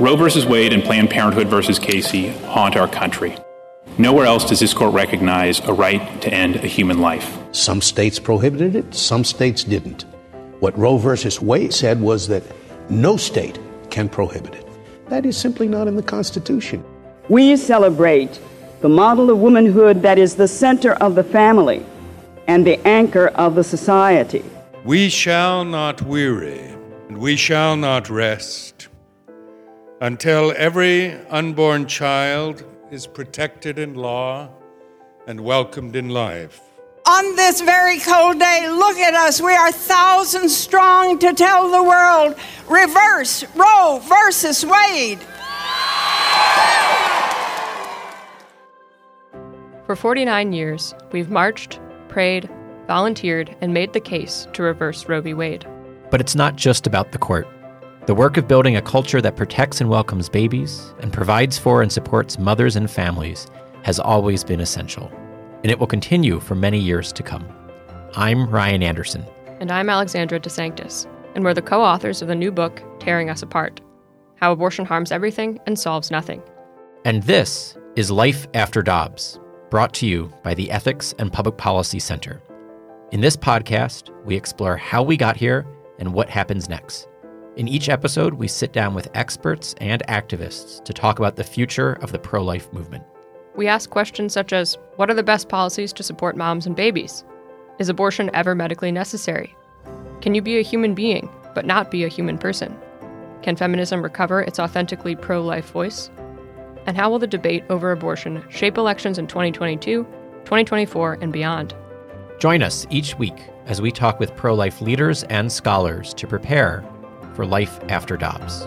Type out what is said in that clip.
Roe v. Wade and Planned Parenthood v. Casey haunt our country. Nowhere else does this court recognize a right to end a human life. Some states prohibited it, some states didn't. What Roe v. Wade said was that no state can prohibit it. That is simply not in the Constitution. We celebrate the model of womanhood that is the center of the family and the anchor of the society. We shall not weary, and we shall not rest until every unborn child is protected in law and welcomed in life. On this very cold day, look at us. We are thousands strong to tell the world reverse Roe versus Wade. For 49 years, we've marched, prayed, volunteered, and made the case to reverse Roe v. Wade. But it's not just about the court. The work of building a culture that protects and welcomes babies and provides for and supports mothers and families has always been essential, and it will continue for many years to come. I'm Ryan Anderson. And I'm Alexandra DeSanctis, and we're the co authors of the new book, Tearing Us Apart How Abortion Harms Everything and Solves Nothing. And this is Life After Dobbs, brought to you by the Ethics and Public Policy Center. In this podcast, we explore how we got here and what happens next. In each episode, we sit down with experts and activists to talk about the future of the pro life movement. We ask questions such as What are the best policies to support moms and babies? Is abortion ever medically necessary? Can you be a human being, but not be a human person? Can feminism recover its authentically pro life voice? And how will the debate over abortion shape elections in 2022, 2024, and beyond? Join us each week as we talk with pro life leaders and scholars to prepare for life after Dobbs.